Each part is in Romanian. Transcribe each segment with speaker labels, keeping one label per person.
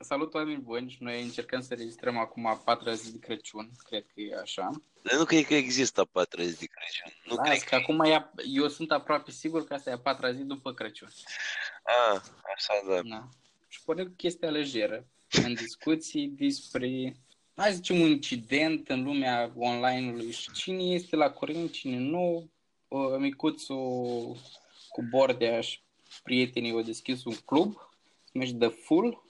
Speaker 1: Salut oameni buni și noi încercăm să registrăm acum a patra zi de Crăciun, cred că e așa.
Speaker 2: Dar nu cred că există a patra zi de Crăciun. Nu
Speaker 1: Las
Speaker 2: cred
Speaker 1: că acum e, eu sunt aproape sigur că asta e a patra zi după Crăciun.
Speaker 2: A, așa da.
Speaker 1: Da. Și pornim cu chestia lejeră, în discuții despre, hai să zicem, un incident în lumea online-ului și cine este la curent, cine nu. Uh, Micuțul cu Bordea și prietenii au deschis un club, se numește The Full,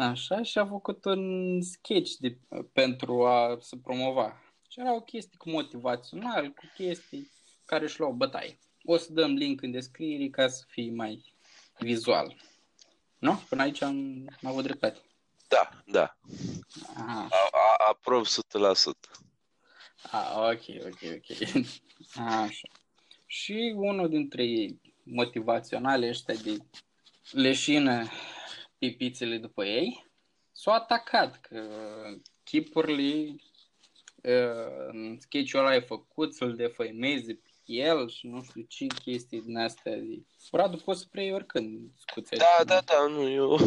Speaker 1: Așa, și a făcut un sketch de, pentru a se promova. Și era o chestie cu motivațional, cu chestii care își luau bătaie. O să dăm link în descriere ca să fie mai vizual. Nu? Până aici am, am avut dreptate.
Speaker 2: Da, da.
Speaker 1: Aha.
Speaker 2: A, a, aprob 100%.
Speaker 1: A, ok, ok, ok. Așa. Și unul dintre ei motivaționale ăștia de leșină pipițele după ei, s-au atacat că chipurile uh, în sketch-ul ăla e făcut să-l defăimeze pe el și nu știu ce chestii din astea. De... Radu, poți să preiei oricând scuțe.
Speaker 2: Da, da, da, nu, eu...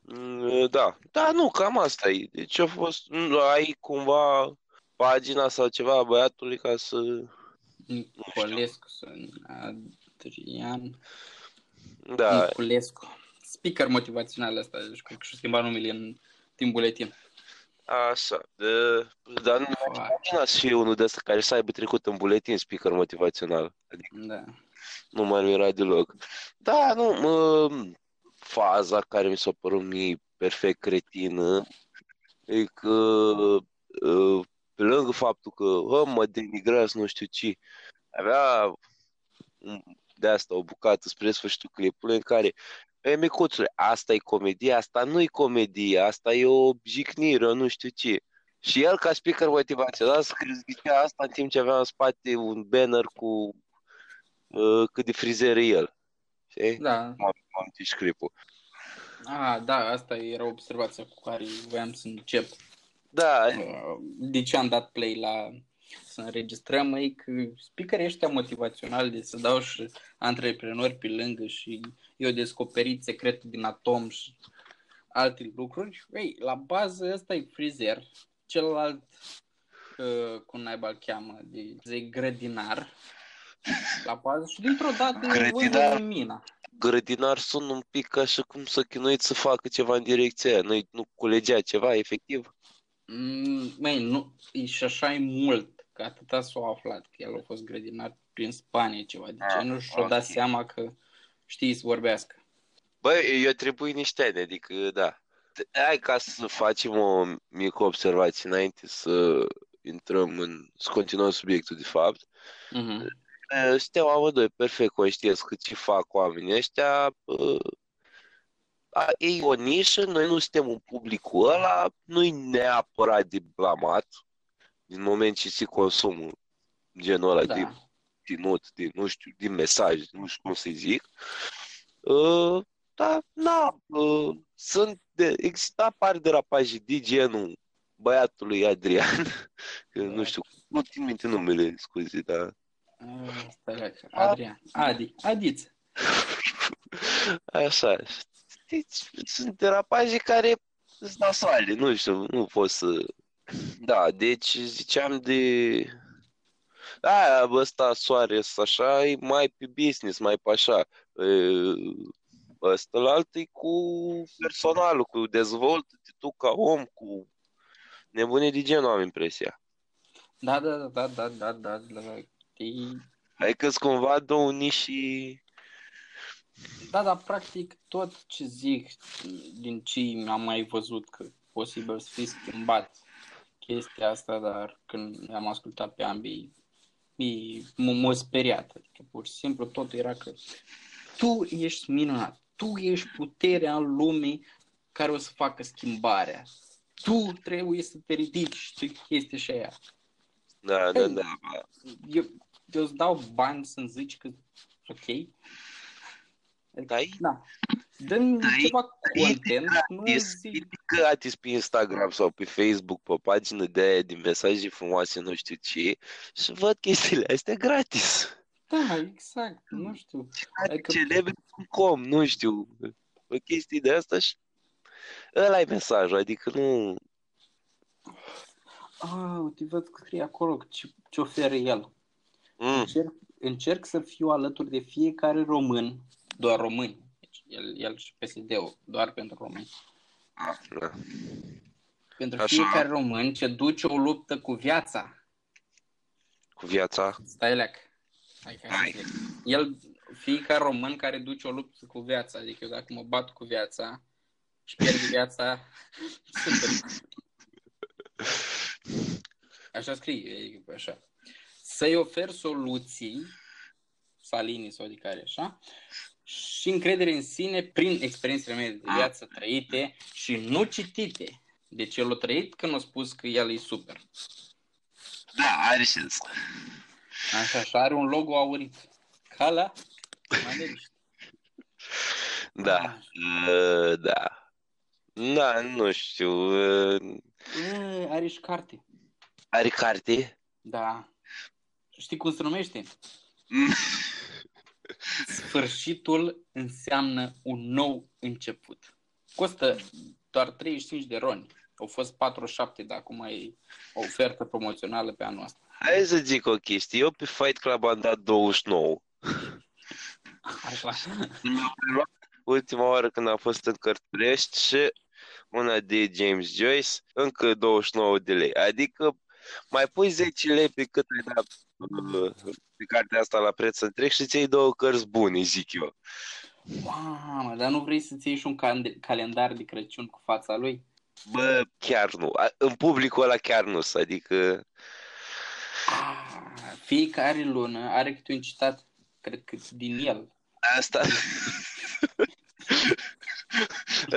Speaker 2: Mm, Da, da, nu, cam asta e. Deci a fost, nu, ai cumva pagina sau ceva a băiatului ca să...
Speaker 1: Nicolescu sau Adrian
Speaker 2: Da,
Speaker 1: Niculescu. Speaker motivațional ăsta, deci cred că și-a schimbat numele în timp buletin.
Speaker 2: așa. De, dar nu
Speaker 1: Foarte.
Speaker 2: imagina să fie unul de ăsta care să aibă trecut în buletin speaker motivațional. Adică
Speaker 1: Da.
Speaker 2: nu m-ar mira deloc. Da, nu, mă, faza care mi s-a părut mie perfect cretină e că uh, pe lângă faptul că hă, mă denigrează nu știu ce, avea un- de asta o bucată spre sfârșitul clipului în care E, micuțule, asta e comedie, asta nu e comedie, asta e o jignire, nu știu ce. Și el, ca speaker motivațional, scrie zicea asta în timp ce avea în spate un banner cu uh, cât de frizer e el. Știi?
Speaker 1: Da.
Speaker 2: Am, am zis clipul.
Speaker 1: Ah, da, asta era observația cu care voiam să încep.
Speaker 2: Da,
Speaker 1: Uh, De ce am dat play la să înregistrăm, e că speakerii ăștia motivaționali de să dau și antreprenori pe lângă și eu descoperit secretul din atom și alte lucruri. Ei, la bază ăsta e frizer, celălalt uh, cum naiba îl cheamă, de, de grădinar, la bază și dintr-o dată
Speaker 2: Grădinar.
Speaker 1: grădinar. lumina.
Speaker 2: grădinar sună un pic ca și cum să chinuit să facă ceva în direcția aia. Nu, nu culegea ceva, efectiv.
Speaker 1: Mm, Măi, nu, e și așa e mult, că atâta s-a aflat că el a fost grădinar prin Spania ceva de
Speaker 2: Ah,
Speaker 1: genul și și-a dat
Speaker 2: ok.
Speaker 1: seama că știi să vorbească.
Speaker 2: Băi, eu trebuie niște ani, adică, da. Hai ca să facem o mică observație înainte să intrăm în, să continuăm subiectul de fapt.
Speaker 1: Mhm.
Speaker 2: Eh, Suntem amândoi perfect conștienți că ce fac oamenii ăștia eh, a, e o nișă, noi nu suntem un publicul ăla, nu-i neapărat de blamat din moment ce se consumă genul ăla de
Speaker 1: Da.
Speaker 2: conținut, de, nu știu, din mesaj, nu știu cum să zic. Uh, da, na, uh, sunt de, există apar derapaje de genul băiatului Adrian, că nu știu, nu țin minte numele, scuze, dar
Speaker 1: Ah, Stai la că- Adrian. Adi. Adiță.
Speaker 2: așa, știți, sunt derapaje care sunt nasoale, nu știu, nu pot să... Da, deci ziceam de... Aia, bă, ăsta soare așa, e mai pe business, mai pe așa. E, Ăsta la altă e cu personalul, cu dezvoltă tu ca om, cu nebunii de genul, am impresia.
Speaker 1: Da, da, da, da, da, da, da, da. E-
Speaker 2: Adică sunt cumva două nișii...
Speaker 1: Da, dar practic tot ce zic din ce am mai văzut că posibil să fie schimbat chestia asta, dar când am ascultat pe ambii, e- m- m-a speriat. Adică pur și simplu totul era că tu ești minunat, tu ești puterea în lume care o să facă schimbarea. Tu trebuie să te ridici și chestia și aia.
Speaker 2: Da, da, da.
Speaker 1: Eu, eu îți dau bani să-mi zici că ok.
Speaker 2: Da, e
Speaker 1: Da. Dă-mi
Speaker 2: Da, e-
Speaker 1: ceva
Speaker 2: e
Speaker 1: content, nu
Speaker 2: gratis,
Speaker 1: zic.
Speaker 2: e gratis pe Instagram sau pe Facebook, pe pagină de aia de mesaje frumoase, nu știu ce, și văd chestiile astea gratis.
Speaker 1: Da, exact, nu știu. Adică-
Speaker 2: Celebre.com, nu știu, o chestii de asta și ăla e mesajul, adică nu...
Speaker 1: Ah, uite, văd că scrie acolo ce, ce oferă el.
Speaker 2: Mm,
Speaker 1: Încerc, încerc să fiu alături de fiecare român, doar români. Deci el, el și PSD-ul, doar pentru români.
Speaker 2: da.
Speaker 1: Pentru
Speaker 2: Așa.
Speaker 1: fiecare român ce duce o luptă cu viața.
Speaker 2: Cu viața.
Speaker 1: Stai leac. Hai, hai,
Speaker 2: Hai.
Speaker 1: hai. El, fiecare român care duce o luptă cu viața, adică eu dacă mă bat cu viața și pierd viața, super. Așa scrie, e așa. Să-i ofer soluții, Salini sau de care, așa, și încredere în sine prin experiențele mele de viață trăite și nu citite. Deci el a trăit când a spus că el e super.
Speaker 2: Da, are sens.
Speaker 1: Așa, și are un logo aurit. Ca la maneliști.
Speaker 2: Da, uh, da. Da, nu știu. Uh,
Speaker 1: E, are și carte.
Speaker 2: are carte?
Speaker 1: Da. Știi cum se numește?
Speaker 2: Mm.
Speaker 1: Sfârșitul înseamnă un nou început. Costă doar 35 de roni. Au fost 47, dar acum e o ofertă promoțională pe anul ăsta.
Speaker 2: Hai să zic o chestie. Eu pe Fight Club am dat 29.
Speaker 1: Așa.
Speaker 2: Ultima oară când am fost în Cărturești și una de James Joyce, încă 29 de lei. Adică mai pui 10 lei pe cât ai dat uh, pe cartea asta la preț întreg și ți iei două cărți bune, zic eu.
Speaker 1: Mamă, dar nu vrei să-ți iei și un cal- calendar de Crăciun cu fața lui?
Speaker 2: Bă, chiar nu. A- În publicul ăla chiar nu adică
Speaker 1: Ah, fiecare lună are câte un citat, cred că din el.
Speaker 2: asta...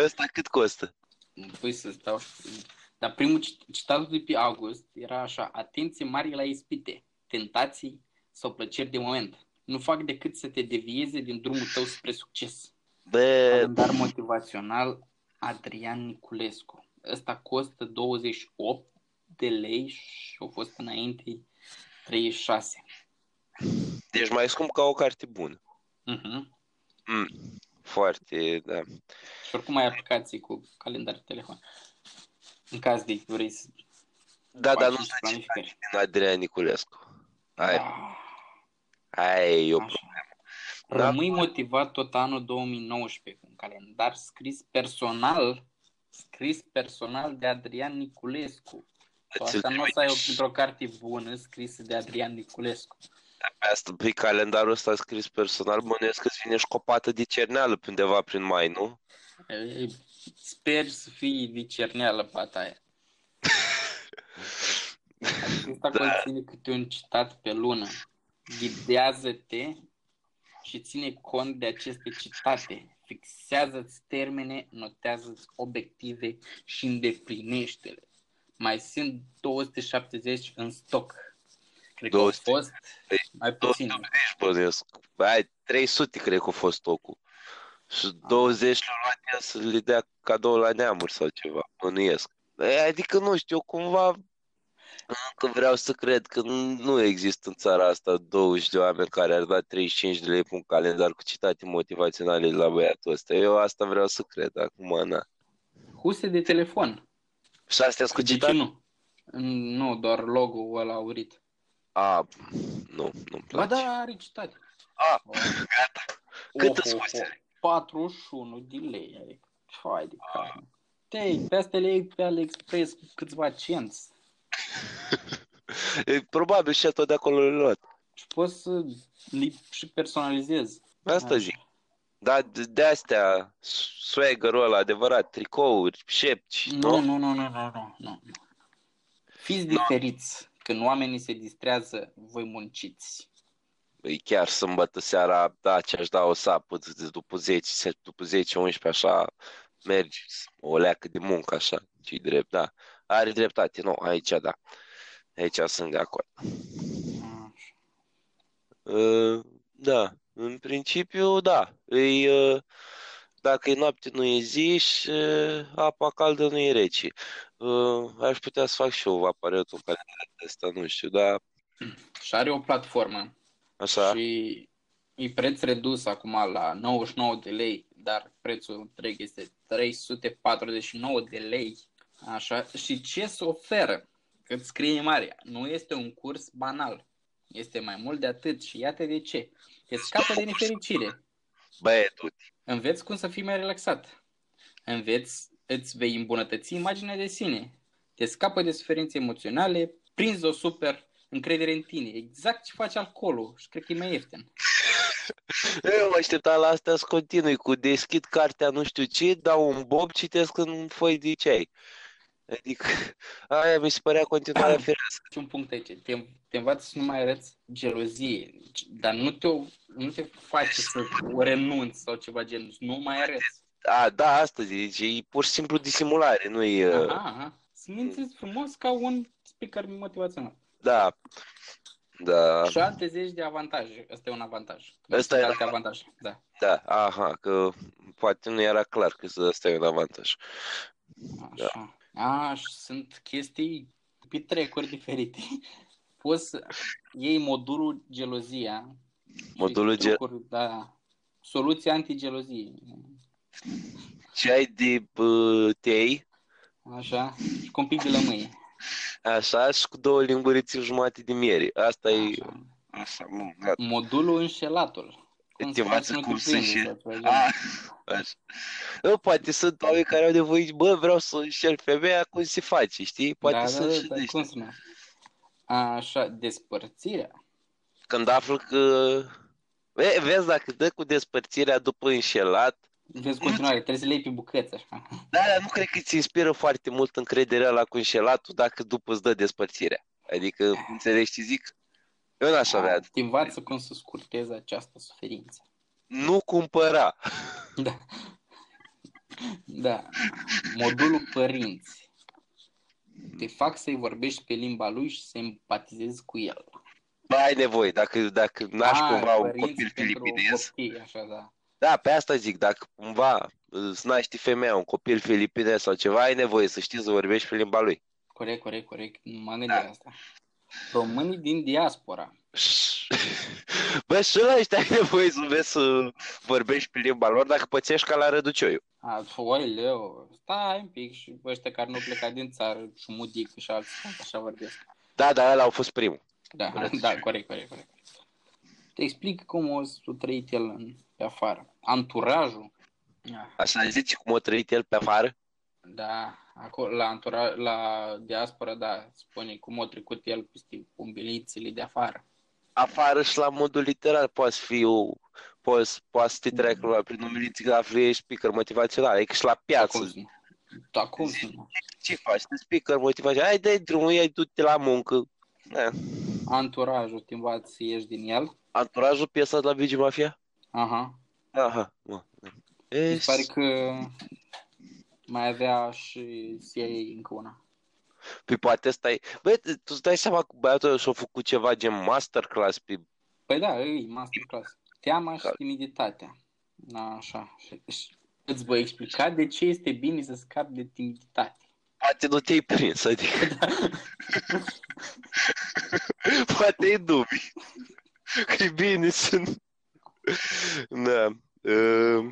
Speaker 2: Asta cât costă?
Speaker 1: Păi să stau. Dar primul cit- citatul de pe August era așa, atenție mare la ispite, tentații sau plăceri de moment. Nu fac decât să te devieze din drumul tău spre succes.
Speaker 2: Bă,
Speaker 1: Calendar motivațional Adrian Niculescu. Ăsta costă 28 de lei și a fost înainte 36.
Speaker 2: deci mai scump ca o carte bună.
Speaker 1: Uh-huh.
Speaker 2: Mm, foarte, da.
Speaker 1: Și oricum ai aplicații cu calendar pe telefon. În caz de vrei să
Speaker 2: Da,
Speaker 1: faci
Speaker 2: dar nu
Speaker 1: niște
Speaker 2: zice
Speaker 1: planificări.
Speaker 2: din Adrian Niculescu. Hai,
Speaker 1: Ah,
Speaker 2: hai, eu
Speaker 1: așa.
Speaker 2: Da.
Speaker 1: Rămâi motivat tot anul 2019 cu un calendar scris personal, scris personal de Adrian Niculescu. Tu
Speaker 2: Ți-l
Speaker 1: asta nu o să ai o,
Speaker 2: trimiți.
Speaker 1: într-o carte bună scrisă de Adrian Niculescu.
Speaker 2: Pe asta, pe calendarul ăsta scris personal, bănuiesc că îți vine școpată de cerneală pe undeva prin mai, nu?
Speaker 1: Ei, Sper să fii de cerneală pata aia. Acesta
Speaker 2: Da.
Speaker 1: conține câte un citat pe lună. Ghidează-te și ține cont de aceste citate. Fixează-ți termene, notează-ți obiective și îndeplinește-le. Mai sunt 270 în stoc. Cred că au
Speaker 2: 200.
Speaker 1: fost mai puțin.
Speaker 2: Deci, bănuiesc. Hai, 300 cred că a fost tocul. Și 20 le-au luat el să le dea cadou la neamuri sau ceva, bănuiesc. E, Adică, nu știu, eu cumva încă vreau să cred că nu există în țara asta 20 de oameni care ar da 35 de lei pe un calendar cu citate motivaționale la băiatul ăsta. Eu asta vreau să cred acum, na.
Speaker 1: Huse de telefon.
Speaker 2: Și astea cu
Speaker 1: De ce
Speaker 2: citate?
Speaker 1: nu? Nu, doar logo-ul ăla aurit.
Speaker 2: A, nu, nu-mi
Speaker 1: Ba
Speaker 2: place.
Speaker 1: da, are citate.
Speaker 2: A,
Speaker 1: Oh.
Speaker 2: gata. Cât îți fuze?
Speaker 1: 41 de lei. Adică, hai de carne. Te, pe astea le iei pe AliExpress cu câțiva cenți.
Speaker 2: E, Probabil și tot de acolo le luat.
Speaker 1: Și poți să le și personalizezi.
Speaker 2: Asta
Speaker 1: Așa.
Speaker 2: zic. Da, de, de astea, swagger-ul ăla adevărat, tricouri, șepci,
Speaker 1: Nu, nu, nu, nu, nu, nu, nu. Fiți diferiți. Când oamenii se distrează, voi munciți.
Speaker 2: E chiar sâmbătă seara, da, ce-aș da o sapă de- după 10, se- după 10, 11, așa, mergi, o leacă de muncă, așa, ce drept, da. Are dreptate, nu, aici, da. Aici sunt de acord.
Speaker 1: Așa.
Speaker 2: Uh, da, în principiu, da. E, uh, dacă e noapte, nu e zi și uh, apa caldă nu e rece. Uh, aș putea să fac și eu aparatul calendar ăsta, nu știu, dar
Speaker 1: Și are o platformă
Speaker 2: așa,
Speaker 1: și e preț redus acum la 99 de lei, dar prețul întreg este 349 de lei. Așa, și ce se oferă? Cât scrie mare, nu este un curs banal. Este mai mult de atât și iată de ce. Te scapă de nefericire.
Speaker 2: Băie, tu.
Speaker 1: Înveți cum să fii mai relaxat. Înveți, îți vei îmbunătăți imaginea de sine. Te scapă de suferințe emoționale, prinzi o super încredere în tine. Exact ce face alcoolul și cred că e mai ieftin.
Speaker 2: Eu mă așteptam la asta să continui cu deschid cartea nu știu ce, dau un bob, citesc în foi de ceai. Adică aia mi se părea continuarea firească.
Speaker 1: Și un punct aici. Te, te învață să nu mai arăți gelozie, dar nu te, nu te face să o renunți sau ceva genul. Nu mai arăți.
Speaker 2: A, da, asta zice, e pur și simplu disimulare, nu e...
Speaker 1: Aha, aha. Să minți frumos ca un speaker motivațional.
Speaker 2: Da. Da.
Speaker 1: Și alte zeci de avantaje. Asta e un avantaj.
Speaker 2: Ăsta e
Speaker 1: alte
Speaker 2: un
Speaker 1: avantaje. Da.
Speaker 2: Da, aha, că poate nu era clar că ăsta e un avantaj.
Speaker 1: Așa. A, și sunt chestii pe trecuri diferite. Poți să iei modulul gelozia.
Speaker 2: Modulul
Speaker 1: și
Speaker 2: ge-
Speaker 1: trucuri, Da. Soluția antigelozie.
Speaker 2: Ce ai de bă, tei,
Speaker 1: Așa. Și cu un pic de lămâie.
Speaker 2: așa, și cu două lingurițe jumate de miere. Asta e...
Speaker 1: Așa.
Speaker 2: Așa, bun, gata.
Speaker 1: Modulul înșelatul. Cum
Speaker 2: Te
Speaker 1: să faci
Speaker 2: învață
Speaker 1: să nu te
Speaker 2: cum să
Speaker 1: prinzi
Speaker 2: înșeli.
Speaker 1: sau ceva genul.
Speaker 2: Ah, așa. Eu, poate sunt oameni care au nevoie, bă, vreau să înșel femeia, cum se face, știi? Poate
Speaker 1: da,
Speaker 2: sunt
Speaker 1: da,
Speaker 2: și
Speaker 1: da,
Speaker 2: de
Speaker 1: cum
Speaker 2: ăștia.
Speaker 1: să nu? Așa, despărțirea.
Speaker 2: Când aflu că... Ve- Vezi, dacă dă cu despărțirea după înșelat,
Speaker 1: Vezi continuare, trebuie să le iei pe bucăți așa.
Speaker 2: da, dar nu cred că ți inspiră foarte mult încrederea la cu înșelatul dacă după îți dă despărțirea. Adică, înțelegi ce zic? Eu n-aș avea.
Speaker 1: Te învață cum să scurtezi această suferință.
Speaker 2: Nu cumpăra.
Speaker 1: Da. Da. Modulul părinți. Te fac să-i vorbești pe limba lui și să empatizezi cu el.
Speaker 2: Mai ai nevoie, dacă, dacă naști
Speaker 1: Ah,
Speaker 2: cumva un
Speaker 1: părinți
Speaker 2: copil
Speaker 1: pentru
Speaker 2: filipinez.
Speaker 1: Copii, așa, da.
Speaker 2: Da, pe asta zic, dacă cumva îți naști femeia, un copil filipinez sau ceva, ai nevoie să știi să vorbești pe limba lui.
Speaker 1: Corect, corect, corect. Nu m-am gândit la asta. Românii din diaspora.
Speaker 2: Bă, și la ăștia ai nevoie să vezi să vorbești pe limba lor dacă pățești ca la răducioiu.
Speaker 1: A, leu, stai un pic și ăștia care nu plecat din țară, și mudic și alții, așa vorbesc.
Speaker 2: Da, da, ăla au fost primul.
Speaker 1: Da,
Speaker 2: Răducioiu.
Speaker 1: da, corect, corect, corect. Te explic cum o să trăit el în, pe afară. Anturajul. Ah,
Speaker 2: Așa zici cum a trăit el pe afară?
Speaker 1: Da, acolo, la, antura, la diaspora, da, spune cum a trecut el peste umbilițele de afară.
Speaker 2: Afară și la modul literar poate fi o... Poți, poți să te treacă la prin umiliți că afli ești speaker motivațional, adică și la piață.
Speaker 1: Acum să nu. Da, cum să nu?
Speaker 2: Ce faci? Te speaker motivațional, hai dai drumul, ia du-te la muncă. Da.
Speaker 1: Anturajul, te învați să ieși din el.
Speaker 2: Anturajul piesa de la Vigi Mafia?
Speaker 1: Aha.
Speaker 2: Aha, mă.
Speaker 1: Mi
Speaker 2: E,
Speaker 1: se pare că mai avea și CIA încă una.
Speaker 2: Păi poate asta e... Băi, tu îți dai seama că băiatul ăla și-a făcut ceva gen masterclass pe...
Speaker 1: Păi da, e masterclass. Teama și
Speaker 2: Ca-
Speaker 1: timiditatea. Da, așa. Și, și îți voi explica de ce este bine să scapi de timiditate.
Speaker 2: Poate nu te-ai prins, adică... poate e dubii. Că e bine să nu... Da. Uh,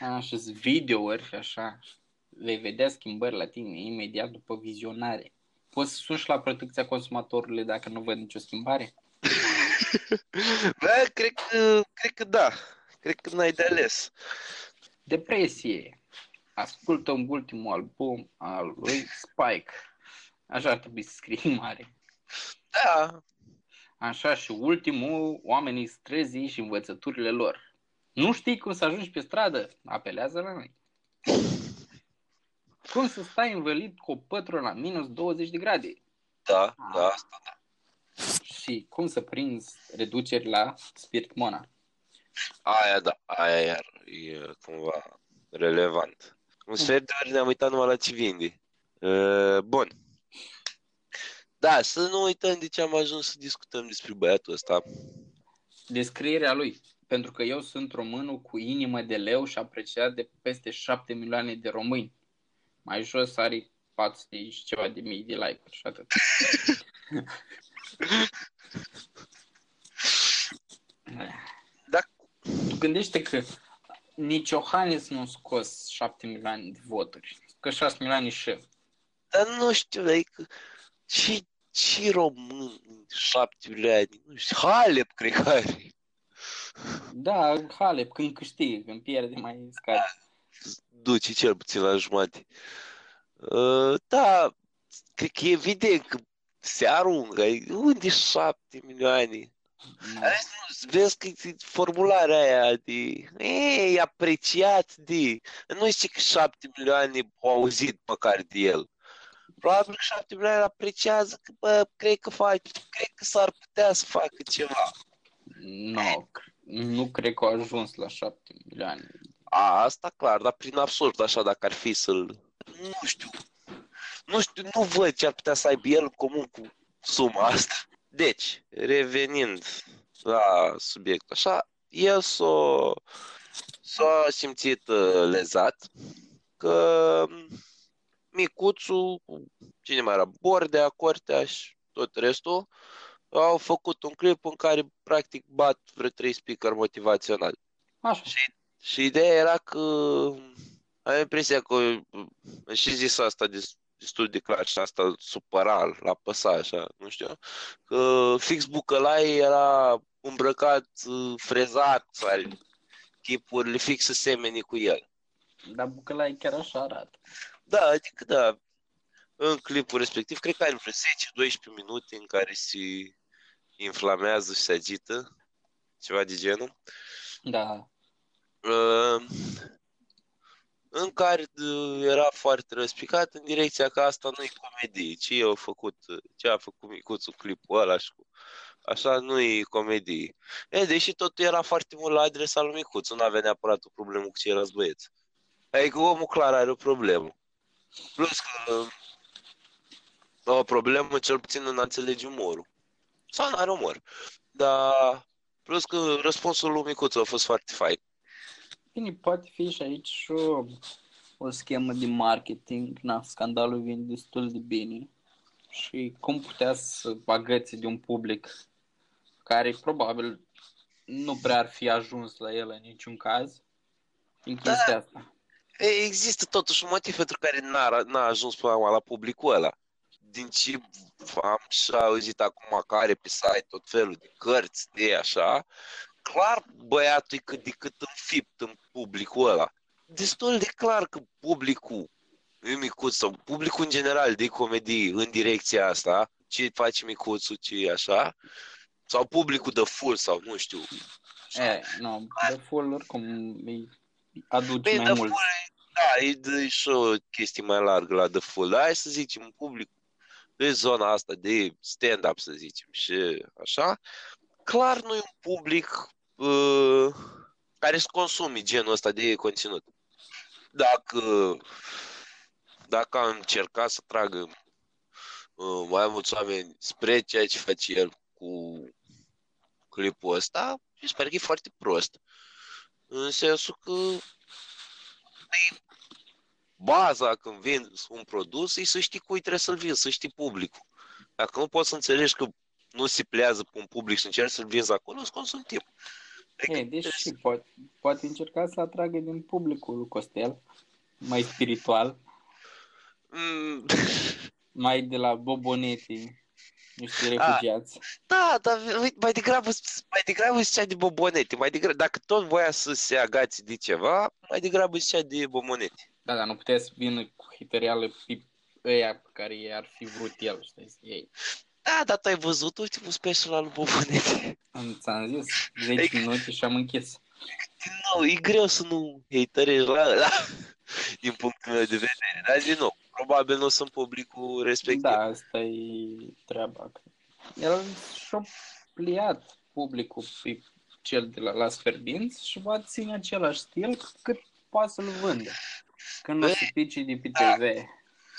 Speaker 1: Așa, sunt videouri, așa. Vei vedea schimbări la tine imediat după vizionare. Poți să suni și la protecția consumatorului dacă nu văd nicio schimbare?
Speaker 2: Bă, cred că, cred că da. Cred că n-ai de ales.
Speaker 1: Depresie. Ascultă un ultimul album al lui Spike. Așa ar trebui să scrie mare.
Speaker 2: Da.
Speaker 1: Așa și ultimul, oamenii străzii și învățăturile lor. Nu știi cum să ajungi pe stradă? Apelează la noi. Cum să stai învălit cu o pătră la minus 20 de grade?
Speaker 2: Da, da, asta da.
Speaker 1: Și cum să prinzi reduceri la spirit mona?
Speaker 2: Aia da, aia iar e cumva relevant. Un sfert de ori ne-am uitat numai la ce vinde. Uh, bun. Da, să nu uităm de ce am ajuns să discutăm despre băiatul ăsta.
Speaker 1: Descrierea lui. Pentru că eu sunt românul cu inimă de leu și apreciat de peste 7 milioane de români. Mai jos are 400 și ceva de mii de like-uri și atât.
Speaker 2: Da.
Speaker 1: Tu gândește că nici Iohannis nu a scos 7 milioane de voturi. Că 6 milioane și
Speaker 2: Dar nu știu, like, și, și român, 7 milioane, nu știu, Halep, cred că are.
Speaker 1: Da, Halep, când câștigă, când pierde, mai scade.
Speaker 2: Duce cel puțin la jumate. Uh, da, cred că e evident că se aruncă. Unde șapte milioane?
Speaker 1: Da.
Speaker 2: Vezi că e formularea aia de... E, apreciat de... Nu știu că șapte milioane au auzit măcar de el. Probabil că șapte milioane apreciază că, bă, cred că fac, cred că s-ar putea să facă ceva.
Speaker 1: Nu, nu cred că au ajuns la 7 milioane.
Speaker 2: A, asta clar, dar prin absurd, așa, dacă ar fi să-l... Nu știu. Nu știu, nu văd ce ar putea să aibă el în comun cu suma asta. Deci, revenind la subiect, așa, el s-a, s-a simțit uh, lezat că micuțul, cine mai era, Bordea, Cortea și tot restul, au făcut un clip în care practic bat vreo trei speaker motivaționali.
Speaker 1: Așa.
Speaker 2: Și ideea era că am impresia că am și zis asta des- destul de clar și asta îl supăra, la păsa așa, nu știu, că fix Bucălai era îmbrăcat, uh, frezat, sau chipurile fix semeni cu el.
Speaker 1: Dar Bucălai chiar așa arată.
Speaker 2: Da, adică da, în clipul respectiv, cred că are vreo 10-12 minute în care se inflamează și se agită, ceva de genul.
Speaker 1: Da.
Speaker 2: Uh, în care uh, era foarte răspicat în direcția că asta nu e comedie, ce au făcut, ce a făcut micuțul clipul ăla și cu, așa nu e comedie. E, deși totul era foarte mult la adresa lui micuț, nu avea neapărat o problemă cu ceilalți băieți. Adică omul clar are o problemă. Plus că uh, o problemă cel puțin în a înțelege umorul. Sau nu are umor. Dar plus că răspunsul lui micuț a fost foarte fain.
Speaker 1: Bine, poate fi și aici și o, o schemă de marketing. Na, scandalul vine destul de bine. Și cum putea să agățe de un public care probabil nu prea ar fi ajuns la el în niciun caz. Din chestia asta.
Speaker 2: E, Există totuși un motiv pentru care n-a, n-a ajuns până la urmă la publicul ăla. Din ce am și auzit acum că are pe site tot felul de cărți, de așa, clar băiatul e cât de cât înfipt în publicul ăla. Destul de clar că publicul e micuț sau publicul în general de comedii în direcția asta, ce face micuțul, ce e așa, sau publicul de full sau nu știu.
Speaker 1: E, nu, de full oricum îi aduce
Speaker 2: Păi,
Speaker 1: mai
Speaker 2: The
Speaker 1: mult.
Speaker 2: Full, da, e, de, și o chestie mai largă la The Full. Dar hai să zicem, un public de zona asta de stand-up, să zicem, și așa, clar nu e un public uh, care să consumi genul ăsta de conținut. Dacă, dacă am încercat să tragă uh, mai mulți oameni spre ceea ce face el cu clipul ăsta, mi se pare că e foarte prost. În sensul că baza când vinzi un produs e să știi cui trebuie să-l vinzi, să știi publicul. Dacă nu poți să înțelegi că nu se plează pe un public și încerci să-l vinzi acolo, îți consumi timp. Adică
Speaker 1: E, deși poate, poate încerca să atragă din publicul lui Costel, mai spiritual,
Speaker 2: Mm,
Speaker 1: mai de la Boboneti, niște
Speaker 2: Ah.
Speaker 1: refugiați.
Speaker 2: Da, dar uite, mai degrabă, mai degrabă zicea de bobonete. Mai degrabă, dacă tot voia să se agați de ceva, mai degrabă zicea de bobonete.
Speaker 1: Da, dar nu putea să vină cu hităreală pe ăia pe care i-ar fi vrut el, știi, ei.
Speaker 2: Da, dar tu ai văzut ultimul special al lui Bobonete?
Speaker 1: Am ți-am zis, 10
Speaker 2: Adică-
Speaker 1: minute și am închis.
Speaker 2: Nu, e greu să nu haterești la ăla, din punctul meu de vedere. Dar, din nou, probabil nu sunt publicul respectiv.
Speaker 1: Da, asta e treaba. El și-a pliat publicul pe cel de la Las Ferdinți și va ține același stil cât poate să-l vândă. Când o să pice de pe TV.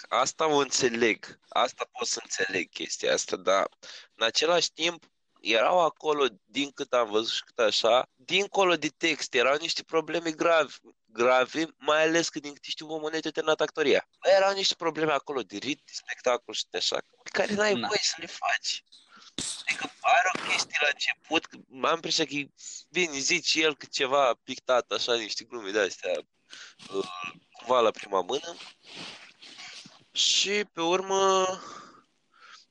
Speaker 2: Asta o înțeleg. Asta pot să înțeleg chestia asta, dar în același timp erau acolo, din cât am văzut și cât așa, dincolo de text, erau niște probleme grave, grave, mai ales că din câte știu Momonete terminat actoria. Erau niște probleme acolo de rit, de spectacol și de așa, pe care n-ai
Speaker 1: Na.
Speaker 2: voie să le faci. Adică are o chestie la început, că am impresia că vine, zice el că ceva pictat, așa, niște glume de-astea, uh, cumva la prima mână. Și pe urmă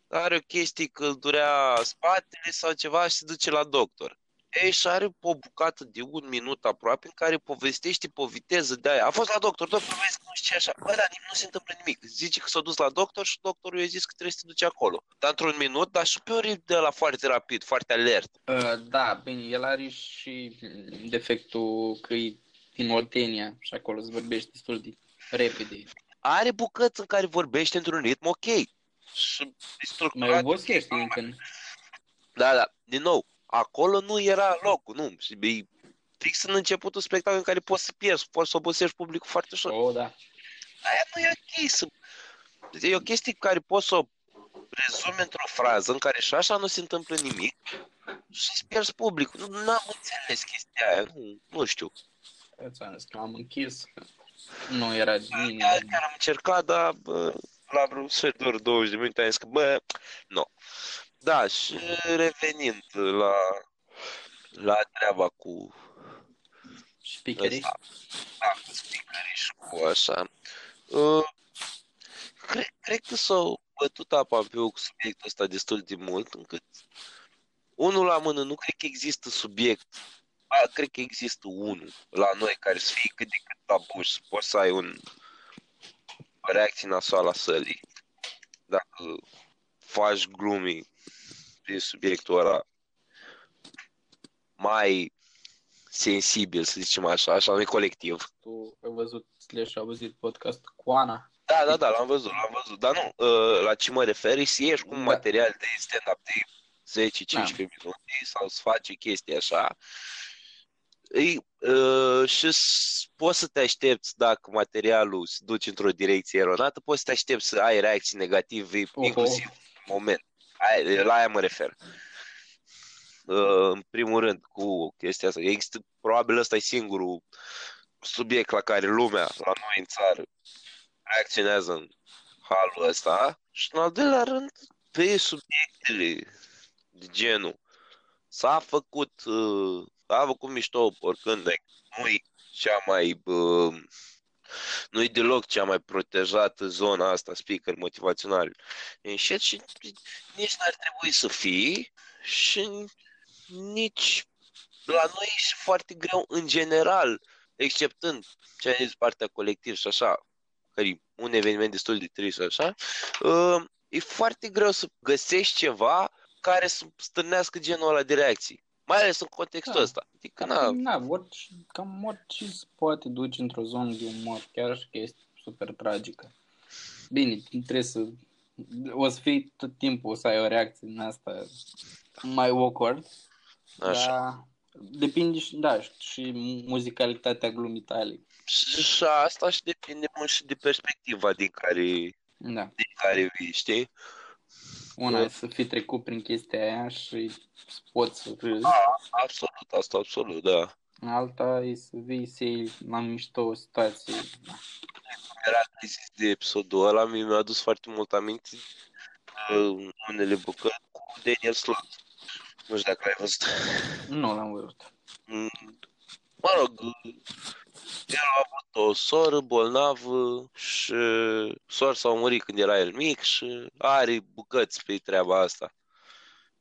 Speaker 2: are o chestie că îl durea spatele sau ceva și se duce la doctor. Ei, și are o bucată de un minut aproape în care povestește pe o viteză de aia. A fost la doctor, doctor, vezi că nu știu ce așa. Bă, dar nu se întâmplă nimic. Zice că s-a dus la doctor și doctorul i-a zis că trebuie să te duci acolo. Dar într-un minut, dar și pe o de la foarte rapid, foarte alert.
Speaker 1: Uh, da, bine, el are și defectul că e din Oltenia și acolo se vorbește destul de repede.
Speaker 2: Are bucăți în care vorbește într-un ritm ok.
Speaker 1: Și Mai obosește încă.
Speaker 2: Da, da. Din nou, acolo nu era locul, nu. Și e fix în începutul spectacolului în care poți să pierzi, poți să obosești publicul foarte ușor.
Speaker 1: Oh, da.
Speaker 2: Aia nu e ok să... E o chestie care poți să o rezumi într-o frază în care și așa nu se întâmplă nimic și îți pierzi publicul. Nu am înțeles chestia aia, nu, nu știu.
Speaker 1: Îți am că am închis. Nu era nimeni.
Speaker 2: Chiar am încercat, dar bă, la vreo sfert de 20 de minute am zis că, bă, nu. Da, și revenind la, la treaba cu
Speaker 1: speakerii.
Speaker 2: Da, cu speakerii și cu așa. Uh, cred, cred că s-au bătut apa pe cu subiectul ăsta destul de mult, încât unul la mână nu cred că există subiect a, cred că există unul la noi care să fie cât de cât la buș, să poți să ai un o reacție nasoală a sălii. Dacă faci glumi pe subiectul ăla mai sensibil, să zicem așa, așa nu colectiv.
Speaker 1: Tu ai văzut, slash, auzit podcast cu Ana?
Speaker 2: Da, da, da, l-am văzut, l-am văzut. Dar nu, uh, la ce mă referi, să ieși cu un da. material de stand-up de 10-15 da. minute sau să faci chestii așa. E, uh, și poți să te aștepți dacă materialul se duce într-o direcție eronată, poți să te aștepți să ai reacții negative, uh-huh. inclusiv în moment. Aia, la aia mă refer. Uh, în primul rând, cu chestia asta. Există, probabil ăsta e singurul subiect la care lumea, la noi în țară, reacționează în halul ăsta. Și în al doilea rând, pe subiectele de genul s-a făcut, uh, s-a făcut mișto oricând, nu-i cea mai uh, nu-i deloc cea mai protejată zona asta, speaker motivațional. Încet și nici n-ar trebui să fie și nici la noi e foarte greu în general, exceptând ce ai zis partea colectiv și așa, care e un eveniment destul de trist așa, uh, e foarte greu să găsești ceva care să stârnească genul ăla de reacții. Mai ales în contextul da. ăsta.
Speaker 1: Adică, na... na orice, cam orice se poate duce într-o zonă de umor, chiar și că este super tragică. Bine, trebuie să... O să fii tot timpul o să ai o reacție din asta mai awkward. Așa. Dar depinde și, da, și muzicalitatea glumii tale.
Speaker 2: Și asta și depinde mult și de perspectiva din care,
Speaker 1: da.
Speaker 2: din care vii, știi?
Speaker 1: Una e să fii trecut prin chestia aia și să poți să râzi.
Speaker 2: A, absolut, asta absolut, da.
Speaker 1: Alta e să vii să iei la mișto o situație. Da.
Speaker 2: Era zis de episodul ăla, mi-a adus foarte mult aminte uh, unele bucăți cu Daniel Slot. Nu știu dacă l-ai văzut.
Speaker 1: Nu l-am văzut.
Speaker 2: Mm, mă rog, el a avut o soră bolnavă și sora s-a murit când era el mic și are bucăți pe treaba asta.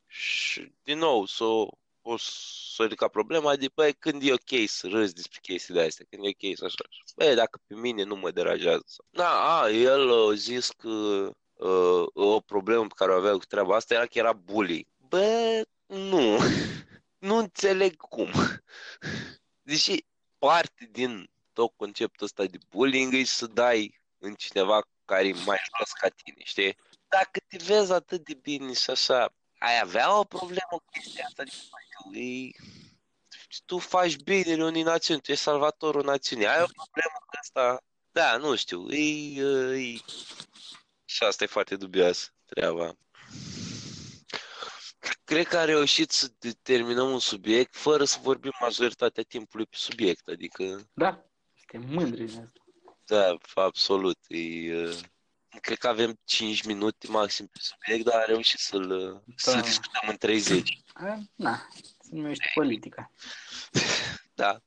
Speaker 2: Și din nou s-o, o s-o ridica problema de, băi, când e ok să râzi despre chestii de astea, când e ok să așa. Băi, dacă pe mine nu mă deranjează. Da, a, el a zis că uh, o problemă pe care o avea cu treaba asta era că era bully. Bă, nu, nu înțeleg cum. Deși parte din tot conceptul ăsta de bullying e să dai în cineva care e mai jos ca tine, știi? Dacă te vezi atât de bine și așa, ai avea o problemă cu chestia asta, adică, e... tu faci bine unei națiuni, tu ești salvatorul națiunii, ai o problemă cu asta, da, nu știu, e, e... Și asta e foarte dubioasă treaba. Cred că a reușit să determinăm un subiect fără să vorbim majoritatea timpului pe subiect, adică...
Speaker 1: Da, suntem mândri de asta.
Speaker 2: Da, absolut. E, cred că avem 5 minute maxim pe subiect, dar am reușit să-l
Speaker 1: Da.
Speaker 2: să discutăm în 30.
Speaker 1: A, Na, se numește politica.
Speaker 2: Da.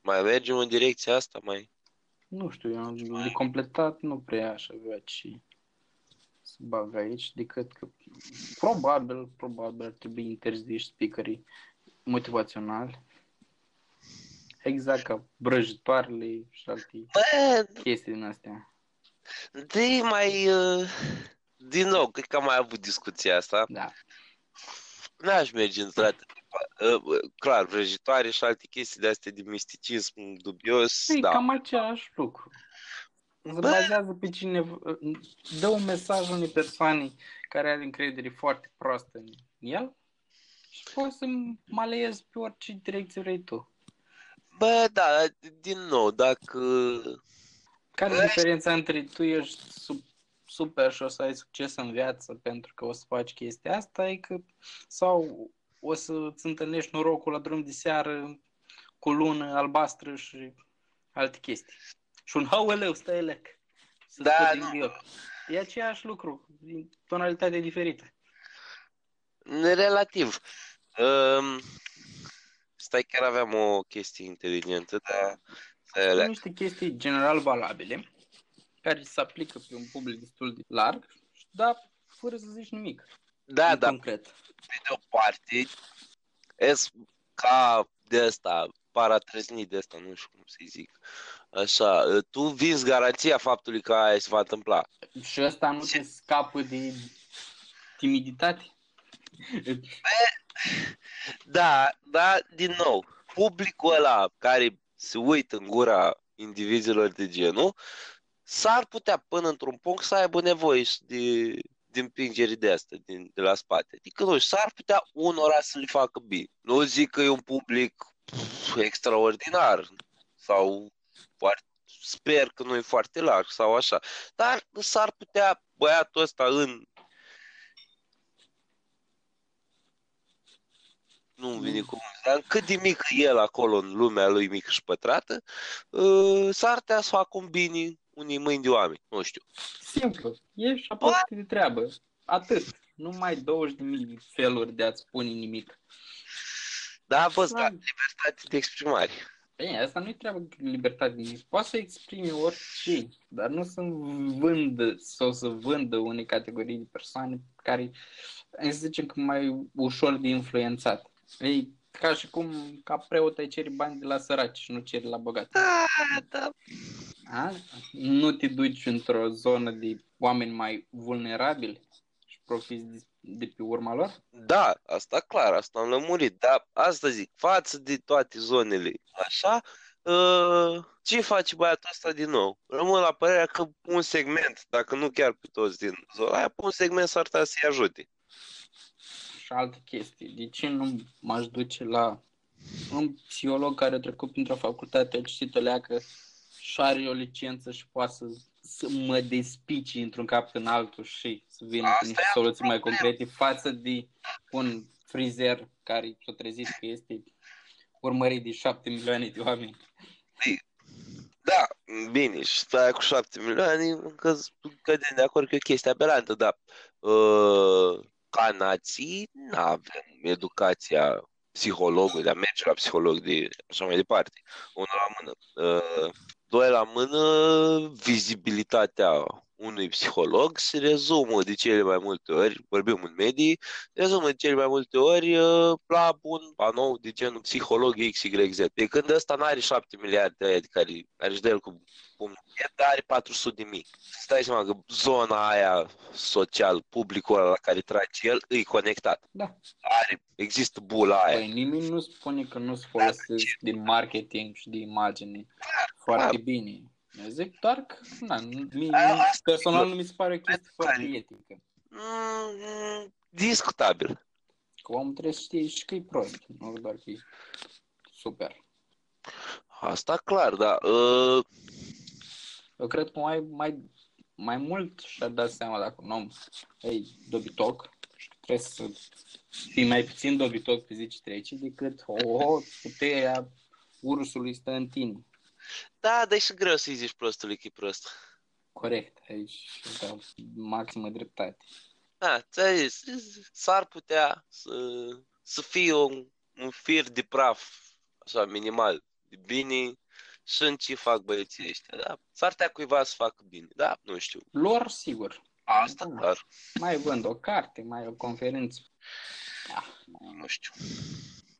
Speaker 2: Mai mergem în direcția asta, mai...
Speaker 1: Nu știu, eu de completat nu prea aș avea ce să bag aici, decât că probabil, probabil ar trebui interziși speakerii motivaționali. Exact ca brăjitoarele și alte
Speaker 2: Bă,
Speaker 1: chestii din astea.
Speaker 2: de mai... uh, Din nou, cred că am mai avut discuția asta.
Speaker 1: Da.
Speaker 2: N-aș merge într-atât. Uh, uh, Clar, vrăjitoare și alte chestii de astea de misticism dubios,
Speaker 1: E
Speaker 2: da.
Speaker 1: cam același lucru. Se
Speaker 2: Bă.
Speaker 1: bazează pe cine dă un mesaj unei persoane care are încredere foarte proastă în el și poți să maleiezi pe orice direcție vrei tu.
Speaker 2: Bă, da, din nou, dacă...
Speaker 1: Care
Speaker 2: Bă.
Speaker 1: e diferența între tu ești sub, super și o să ai succes în viață pentru că o să faci chestia asta e că, sau o să-ți întâlnești norocul la drum de seară cu lună albastră și alte chestii. Și un hăueleu, stai lec. Să
Speaker 2: Da,
Speaker 1: scoți din
Speaker 2: nu.
Speaker 1: ghiot. E aceeași lucru, din tonalitate diferită.
Speaker 2: Relativ. Um, stai, chiar aveam o chestie inteligentă, dar... stai,
Speaker 1: Sunt
Speaker 2: alea.
Speaker 1: niște chestii general valabile care se aplică pe un public destul de larg, dar fără să zici nimic.
Speaker 2: Da,
Speaker 1: în
Speaker 2: da,
Speaker 1: concret.
Speaker 2: pe de o parte, es ca de asta, paratrăznit de asta, nu știu cum să-i zic. Așa, tu vinzi garanția faptului că aia se va întâmpla.
Speaker 1: Și ăsta nu te scapă de timiditate?
Speaker 2: Da, da, din nou, publicul ăla care se uită în gura indivizilor de genul, s-ar putea până într-un punct să aibă nevoie și de, de împingeri de asta, din, de la spate. Adică, nu știu, s-ar putea unora să le facă bine. Nu zic că e un public pf, extraordinar sau foarte, sper că nu e foarte larg sau așa, dar s-ar putea băiatul ăsta în nu-mi vine cum, dar cât de mic e el acolo în lumea lui mică și pătrată, uh, s-ar putea să facă un bine unii mâini de oameni, nu știu.
Speaker 1: Simplu. Ești aproape de treabă. Atât. Nu mai 20.000 de feluri de a-ți spune nimic.
Speaker 2: Dar a fost,
Speaker 1: Da.
Speaker 2: da, libertate de exprimare.
Speaker 1: Bine, asta nu-i treabă de libertate de nimic. Poți să exprimi orice, dar nu să vândă sau să vândă unei categorii de persoane care, să zicem că mai ușor de influențat. E ca și cum ca preot ai ceri bani de la săraci și nu ceri la bogați.
Speaker 2: Da, da.
Speaker 1: A? Nu te duci într-o zonă de oameni mai vulnerabili și profiți de, de pe urma lor?
Speaker 2: Da, asta clar, asta am lămurit, dar asta zic, față de toate zonele așa, uh, ce face băiatul ăsta din nou? Rămân la părerea că un segment, dacă nu chiar pe toți din zona aia, pe un segment s-ar putea să-i ajute.
Speaker 1: Și alte chestii. De ce nu m-aș duce la un psiholog care a trecut printr-o facultate, a citit o leacă și are o licență și poate să, să mă despici într-un cap în altul și să vină
Speaker 2: Asta
Speaker 1: cu niște
Speaker 2: e
Speaker 1: soluții mai
Speaker 2: problema.
Speaker 1: concrete față de un frizer care s-a trezit că este urmărit de șapte milioane de oameni.
Speaker 2: Da, bine, și stai cu 7 milioane, încă cădem de acord că e o chestie aberantă, dar uh, ca nații nu avem educația psihologului, de a merge la psiholog de așa mai departe. Unul la mână. Uh, doi la mână, vizibilitatea unui psiholog se rezumă de cele mai multe ori, vorbim în medii, se rezumă de cele mai multe ori uh, la un panou de genul psiholog XYZ. De când ăsta n-are 7 miliarde de aia de care, care își dă el cu pumnul, dar are 400 de mii. Să dai seama că zona aia social, publicul ăla la care trage el, e conectat.
Speaker 1: Da.
Speaker 2: Are, există bula aia.
Speaker 1: Păi nimeni nu spune că nu se folosesc din marketing și de imagine foarte bine. Eu zic doar că, na, nu- mie,
Speaker 2: Asta-
Speaker 1: personal nu mi se pare o chestie foarte
Speaker 2: care-
Speaker 1: etică.
Speaker 2: Mm, discutabil.
Speaker 1: Că omul trebuie să știe și că e prost, nu doar că e super.
Speaker 2: Asta clar, da. Uh,
Speaker 1: Eu cred că mai, mai, mai mult și-a dat seama dacă un om e dobitoc și că trebuie să fii mai puțin dobitoc pe zi ce trece decât o, oh, puterea ursului stă în tine.
Speaker 2: Da, dar e și greu să-i zici prostului că e prost.
Speaker 1: Corect, aici dau maximă dreptate.
Speaker 2: Da, ți-a zis, s-ar putea să, să fie un, un fir de praf, așa, minimal, de bine și în ce fac băieții ăștia, da? S-ar putea cuiva să facă bine, da? Nu știu.
Speaker 1: Lor, sigur.
Speaker 2: Asta,
Speaker 1: Da.
Speaker 2: dar
Speaker 1: Mai vând o carte, mai o conferință. Da.
Speaker 2: nu știu.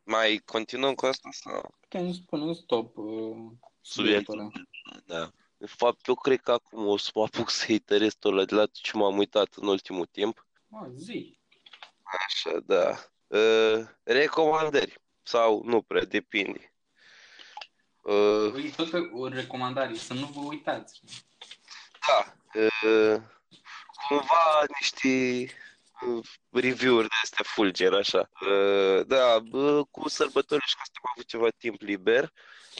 Speaker 2: Mai continuăm cu asta sau?
Speaker 1: Putem spune un stop uh,
Speaker 2: Subiectul.
Speaker 1: subiectul ăla.
Speaker 2: Da. De fapt, eu cred că acum o să mă apuc să iterez tot la de la ce m-am uitat în ultimul timp.
Speaker 1: Mă, zi.
Speaker 2: Așa, da. Uh, recomandări. Sau nu prea, depinde. Uh,
Speaker 1: Păi, tot o recomandare, să nu vă uitați.
Speaker 2: da. Uh, cumva niște uh, review-uri de astea fulger, așa. Uh, da, uh, cu sărbătorile și că asta am avut ceva timp liber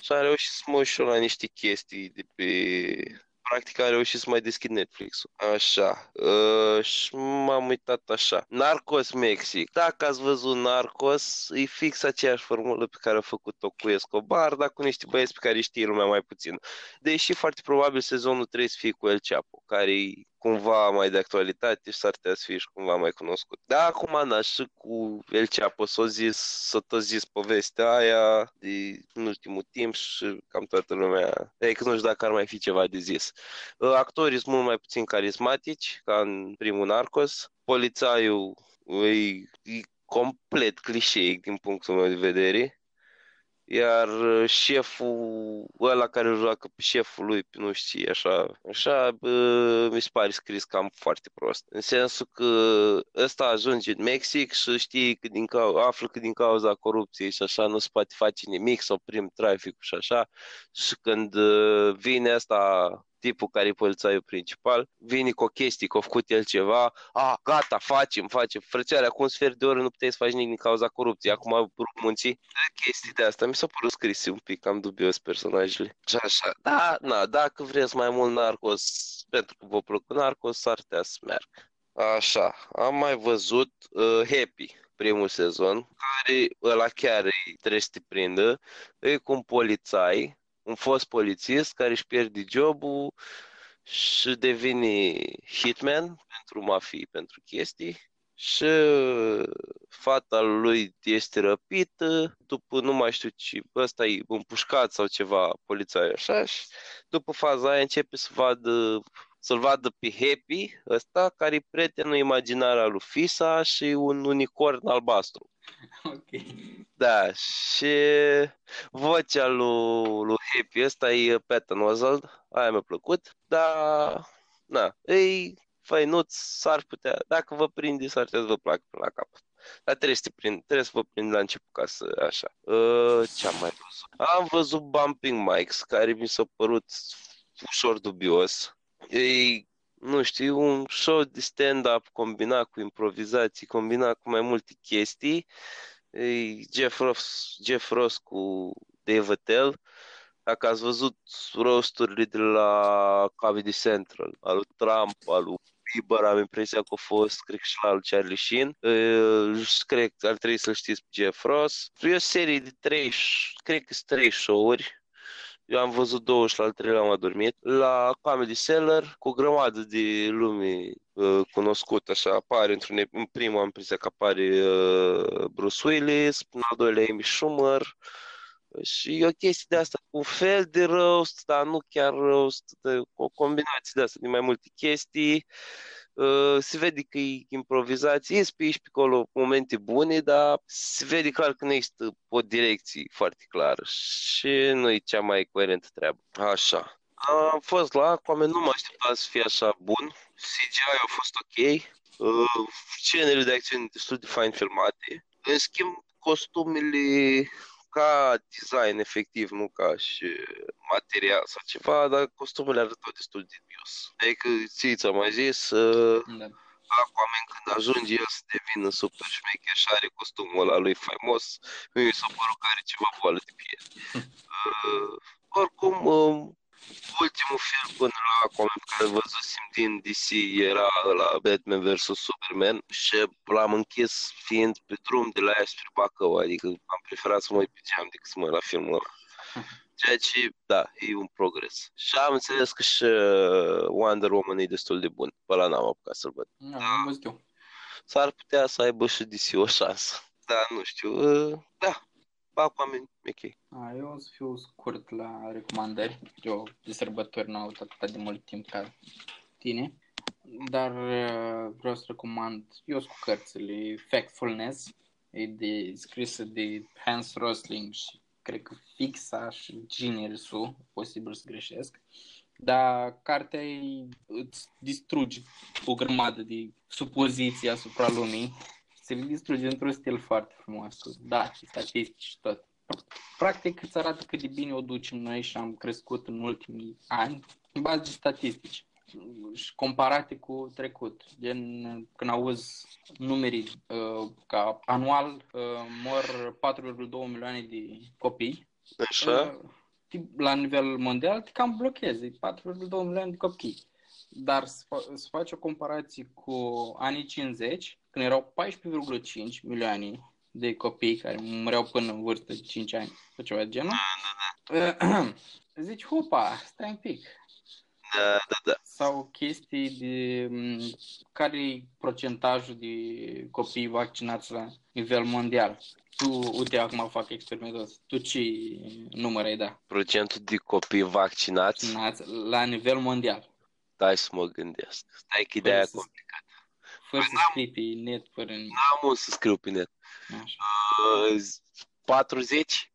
Speaker 2: și am reușit să mă uit și eu la niște chestii de pe... Practic am reușit să mai deschid Netflix-ul. Așa. Uh, și m-am uitat așa. Narcos Mexic. Dacă ați văzut Narcos, e fix aceeași formulă pe care a făcut-o cu Escobar, dar cu niște băieți pe care îi știe lumea mai puțin. Deși foarte probabil sezonul 3 să fie cu El Chapo, care e cumva mai de actualitate și s-ar putea să fie și cumva mai cunoscut. Da, acum, na, și cu El Chapo s-a zis, s-a tot zis povestea aia de, în ultimul timp și cam toată lumea, e că nu știu dacă ar mai fi ceva de zis. Uh, Actorii sunt mult mai puțin carismatici, ca în primul Narcos. Polițaiul e, e complet clișeic din punctul meu de vedere. Iar uh, șeful, ăla care îl joacă pe șeful lui, pe nu știu, așa, așa, bă, mi se pare scris cam foarte prost. În sensul că ăsta ajunge în Mexic și știi că din cau- află că din cauza corupției și așa nu se poate face nimic, să oprim traficul și așa. Și când uh, vine asta tipul care e polițaiul principal, vine cu o chestie, că a făcut el ceva, a, gata, facem, facem, frățioare, acum un sfert de oră nu puteai să faci nimic din cauza corupției, acum rup munții. Chestii de asta mi s-a părut scris un pic cam dubios personajele. Și așa, da, na, dacă vreți mai mult Narcos, pentru că vă plăcut Narcos, s-ar putea să meargă. Așa, am mai văzut uh, Happy, primul sezon, care ăla chiar îi trebuie să te prindă, e cu un polițai, un fost polițist care își pierde jobul și devine hitman pentru mafii, pentru chestii și fata lui este răpită, după nu mai știu ce, ăsta e împușcat sau ceva, polițai așa și după faza aia începe să vadă să-l vadă pe Happy, ăsta, care e prietenul imaginar al lui Fisa și un unicorn albastru.
Speaker 1: Ok.
Speaker 2: Da, și vocea lui, lui Happy ăsta e Patton Oswalt, aia mi-a plăcut, dar, na, e făinuț, s-ar putea, dacă vă prinde, s-ar putea să vă placă până la capăt. Dar trebuie să, te prind, trebuie să vă prind la început ca să, așa. Uh, ce am mai văzut? Am văzut Bumping Mics, care mi s-a părut ușor dubios. E, nu știu, un show de stand-up combinat cu improvizații, combinat cu mai multe chestii. E Jeff Ross, Jeff Ross cu Dave Attell. Dacă ați văzut rosturile de la Comedy Central, al lui Trump, al lui Bieber, am impresia că a fost, cred că și la al Charlie Sheen. Uh, cred că ar trebui să-l știți pe Jeff Ross. E o serie de trei, cred că sunt trei show-uri. Eu am văzut două și la al treilea am adormit. La Comedy Cellar, cu o grămadă de lume uh, cunoscut, așa, apare într-un, în primul am impresia că apare uh, Bruce Willis, în al doilea Amy Schumer, și e o chestie de asta, cu un fel de roast, dar nu chiar roast, de, o combinație de asta, de mai multe chestii. Uh, se vede că e improvizație, e pe aici, pe acolo momente bune, dar se vede clar că nu există o direcție foarte clară și nu e cea mai coerentă treabă. Așa. Am fost la Aquaman, nu mă așteptam să fie așa bun. CGI a fost ok. Uh, scenele de acțiune destul de fain filmate. În schimb, costumele ca design efectiv, nu ca și material sau ceva, dar costumele arătau destul de dubios. Adică, ți ți-am mai zis, uh,
Speaker 1: Da.
Speaker 2: Aquaman când ajunge el să devină super șmecher și are costumul ăla lui faimos, mi s-a părut că are ceva boală de piele. Uh, oricum, uh, ultimul film până la Aquaman pe care îl văzusem din DC era la Batman vs. Superman și l-am închis fiind pe drum de la aia spre Bacău, adică am preferat să mă uit pe geam decât să mă uit la filmul ăla. Ceea ce, da, e un progres. Și am înțeles că și uh, Wonder Woman e destul de bun. Pe ăla n-am apucat să-l văd.
Speaker 1: Nu, am văzut eu.
Speaker 2: S-ar putea să aibă și DC o șansă. Da, nu știu. Uh, da, Aquaman e ok.
Speaker 1: A, eu o să fiu scurt la recomandări. Eu de sărbători n-am avut atât de mult timp ca tine. Dar uh, vreau să recomand, eu sunt cu cărțile Factfulness, e de, scrisă de Hans Rosling și cred că fixa și Ginersu, posibil să greșesc. Dar cartea ei îți distruge o grămadă de supoziții asupra lumii. Se le distruge într-un stil foarte frumos, cu date, statistici și tot. Practic îți arată cât de bine o ducem noi și am crescut în ultimii ani în bază de statistici și comparate cu trecut. Gen, când auzi numerii uh, ca anual uh, mor 4,2 milioane de copii.
Speaker 2: Așa?
Speaker 1: Uh, la nivel mondial te cam blochezi, 4,2 milioane de copii. Dar să, fa- să faci o comparație cu anii 50, când erau 14,5 milioane de copii care mureau până în vârstă de 5 ani sau ceva de genul.
Speaker 2: Da, da,
Speaker 1: da. Zici, hopa, stai un pic,
Speaker 2: da, da, da.
Speaker 1: sau chestii de care e procentajul de copii vaccinați la nivel mondial. Tu, uite, acum fac experimentul ăsta. Tu ce număr ai da?
Speaker 2: Procentul de copii vaccinați?
Speaker 1: Vaccinați la nivel mondial.
Speaker 2: Stai să mă gândesc. Stai că ideea e
Speaker 1: Fără să-
Speaker 2: complicată.
Speaker 1: Fără să scrii pe net, fără...
Speaker 2: N-am unde să scriu pe net.
Speaker 1: Așa.
Speaker 2: Uh, 40?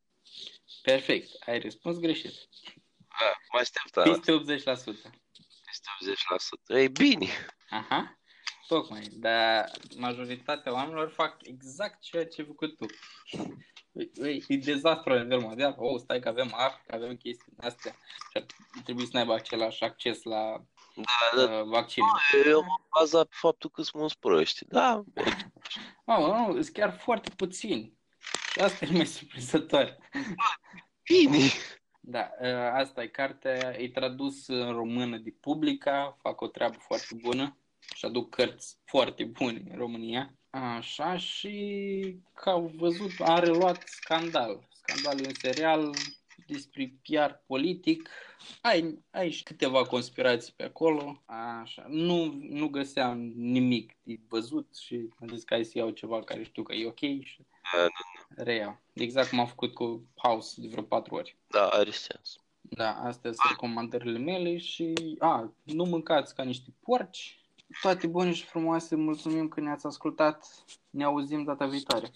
Speaker 1: Perfect, ai răspuns greșit.
Speaker 2: Ah, mă așteptam.
Speaker 1: Peste 80%.
Speaker 2: Peste 80%. Ei bine.
Speaker 1: Aha, tocmai, dar majoritatea oamenilor fac exact ceea ce ai făcut tu. Ei, e dezastru la nivel mondial. Oh, stai că avem Africa, avem chestii din astea. Și ar trebui să n-aibă același acces la
Speaker 2: Da, da.
Speaker 1: uh, vaccin.
Speaker 2: Eu mă baza pe faptul că sunt mulți proști. Da,
Speaker 1: Mamă, nu, sunt chiar foarte puțini. Și asta e mai surprinzător.
Speaker 2: bine.
Speaker 1: Da, uh, asta e cartea, e tradus în română de Publica, fac o treabă foarte bună și aduc cărți foarte bune în România. Așa și că au văzut, a reluat Scandal. Scandal e un serial despre PR politic. Ai, ai și câteva conspirații pe acolo. Așa. Nu, nu găseam nimic de văzut și am zis că hai să iau ceva care știu că e ok și
Speaker 2: Da,
Speaker 1: reiau. Exact cum am făcut cu House de vreo patru ori.
Speaker 2: da, are sens.
Speaker 1: Da, astea sunt recomandările mele și a, nu mâncați ca niște porci. Toate bune și frumoase, mulțumim că ne-ați ascultat. Ne auzim data viitoare.